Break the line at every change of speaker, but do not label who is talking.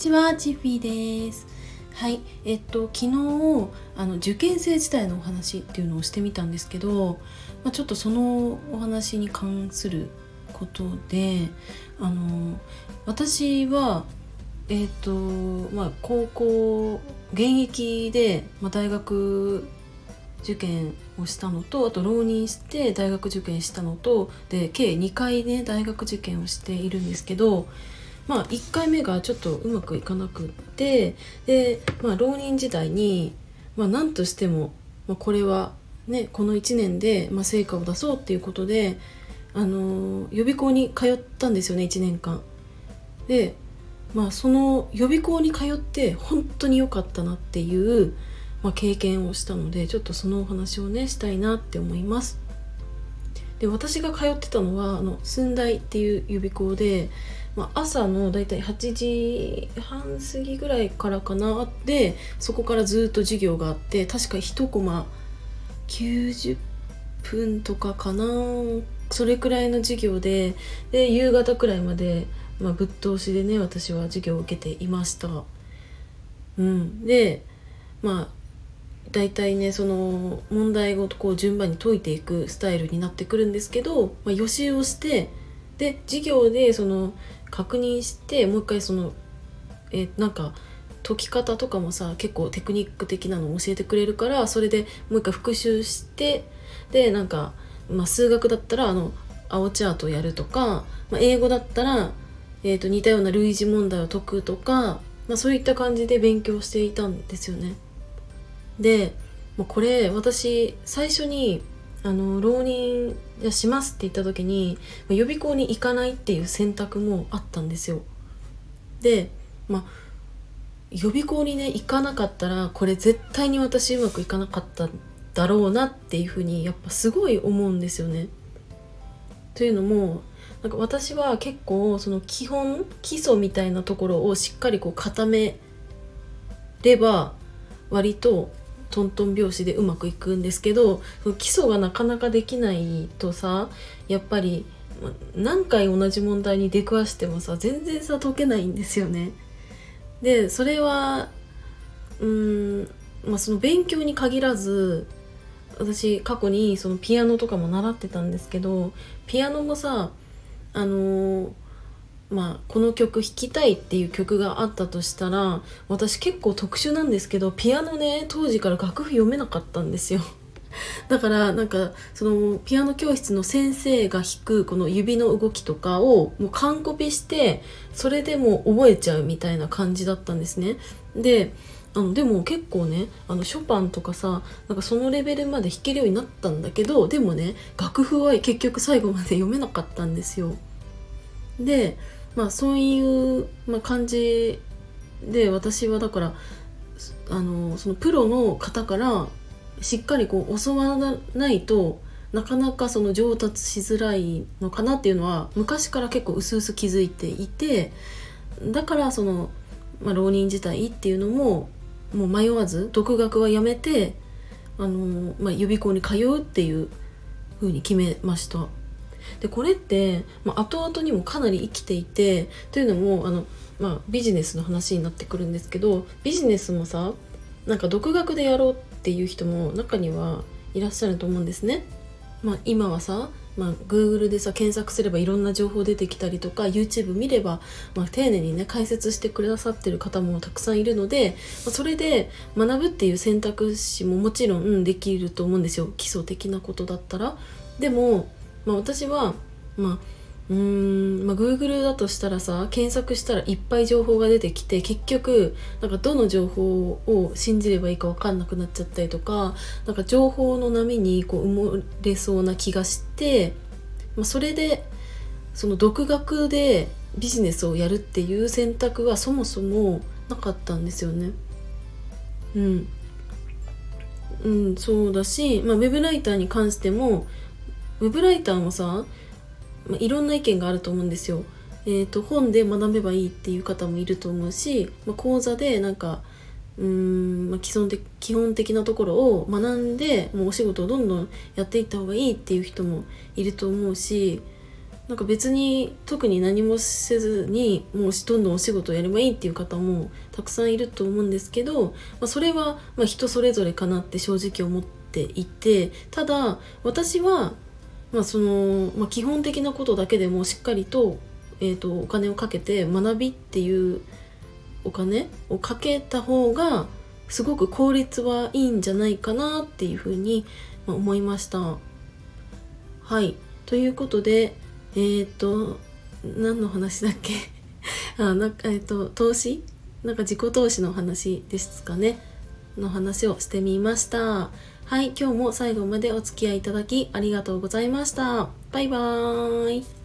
ちは、チッフィーです。はい、えっと昨日あの受験生時代のお話っていうのをしてみたんですけど、まあ、ちょっとそのお話に関することで、あの私はえっとまあ高校現役で、まあ、大学受験をしたのとあと浪人して大学受験したのとで計2回ね大学受験をしているんですけどまあ1回目がちょっとうまくいかなくってで、まあ、浪人時代に、まあ、何としても、まあ、これはねこの1年で、まあ、成果を出そうっていうことで、あの予備校に通ったんですよね1年間。でまあその予備校に通って本当に良かったなっていうまあ、経験をしたのでちょっとそのお話をねしたいなって思います。で私が通ってたのはあの寸大っていう予備校で、まあ、朝のだいたい8時半過ぎぐらいからかな。でそこからずっと授業があって確か1コマ90分とかかな。それくらいの授業でで夕方くらいまで、まあ、ぶっ通しでね私は授業を受けていました。うん、でまあ大体ねその問題をこう順番に解いていくスタイルになってくるんですけど、まあ、予習をしてで授業でその確認してもう一回そのえなんか解き方とかもさ結構テクニック的なのを教えてくれるからそれでもう一回復習してでなんか、まあ、数学だったらあの青チャートやるとか、まあ、英語だったら、えー、と似たような類似問題を解くとか、まあ、そういった感じで勉強していたんですよね。でもうこれ私最初にあの浪人しますって言った時に予備校に行かないっていう選択もあったんですよ。でまあ予備校にね行かなかったらこれ絶対に私うまくいかなかっただろうなっていうふうにやっぱすごい思うんですよね。というのもなんか私は結構その基本基礎みたいなところをしっかりこう固めれば割とトントン拍子でうまくいくんですけど基礎がなかなかできないとさやっぱり何回同じ問題に出くわしてもさ全然さ解けないんですよね。でそれはうーんまあその勉強に限らず私過去にそのピアノとかも習ってたんですけどピアノもさあのーまあ、この曲弾きたいっていう曲があったとしたら私結構特殊なんですけどピアノね当時から楽譜読めなかったんですよ。だからなんかそのピアノ教室の先生が弾くこの指の動きとかをもう完コピしてそれでもう覚えちゃうみたいな感じだったんですね。であのでも結構ねあのショパンとかさなんかそのレベルまで弾けるようになったんだけどでもね楽譜は結局最後まで読めなかったんですよ。でまあそういう、まあ、感じで私はだからあのそのプロの方からしっかりこう教わらないとなかなかその上達しづらいのかなっていうのは昔から結構薄々気づいていてだからその、まあ、浪人自体っていうのももう迷わず独学はやめてあの、まあ、予備校に通うっていう風に決めました。でこれって、まあ、後々にもかなり生きていてというのもあの、まあ、ビジネスの話になってくるんですけどビジネスもさなんか独学でやろうっていう人も中にはいらっしゃると思うんですね。まあ、今はさ、まあ、Google でさ検索すればいろんな情報出てきたりとか YouTube 見れば、まあ、丁寧にね解説してくださってる方もたくさんいるので、まあ、それで学ぶっていう選択肢ももちろん、うん、できると思うんですよ基礎的なことだったら。でもまあ、私は、まあ、うーん、まあ、Google だとしたらさ検索したらいっぱい情報が出てきて結局なんかどの情報を信じればいいか分かんなくなっちゃったりとかなんか情報の波にこう埋もれそうな気がして、まあ、それでその独学でビジネスをやるっていう選択はそもそもなかったんですよね。うん、うん、そうだし、まあ、ウェブライターに関してもウェブライターもさ、まあ、いろんな意見があると思うんですよ。えーと、本で学べばいいっていう方もいると思うし、まあ、講座でなんかうーん、まあ、基本的基本的なところを学んでもうお仕事をどんどんやっていった方がいいっていう人もいると思うしなんか別に特に何もせずにもうどんどんお仕事をやればいいっていう方もたくさんいると思うんですけど、まあ、それはま人それぞれかなって正直思っていてただ私はまあその、まあ、基本的なことだけでもしっかりと,、えーと、お金をかけて学びっていうお金をかけた方がすごく効率はいいんじゃないかなっていうふうに思いました。はい。ということでえー、と何の話だっけ？あなんかえー、と投資？なんか自己投資の話ですかね。の話をしてみました。はい今日も最後までお付き合いいただきありがとうございました。バイバーイ。